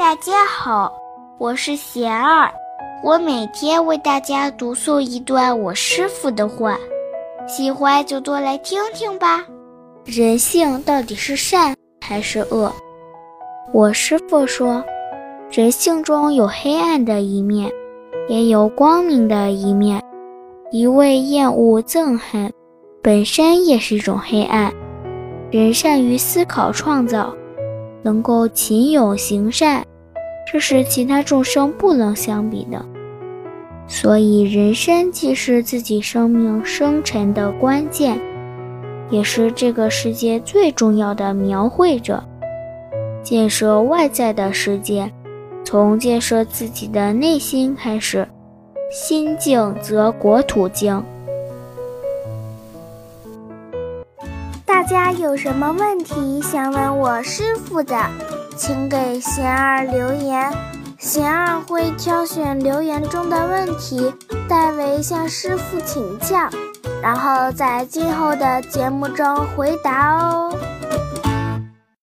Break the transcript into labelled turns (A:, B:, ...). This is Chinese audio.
A: 大家好，我是贤儿，我每天为大家读诵一段我师傅的话，喜欢就多来听听吧。人性到底是善还是恶？我师傅说，人性中有黑暗的一面，也有光明的一面。一味厌恶憎恨，本身也是一种黑暗。人善于思考创造，能够勤勇行善。这是其他众生不能相比的，所以人生既是自己生命生成的关键，也是这个世界最重要的描绘者。建设外在的世界，从建设自己的内心开始。心静则国土静。
B: 大家有什么问题想问我师傅的？请给贤儿留言，贤儿会挑选留言中的问题，代为向师傅请教，然后在今后的节目中回答哦。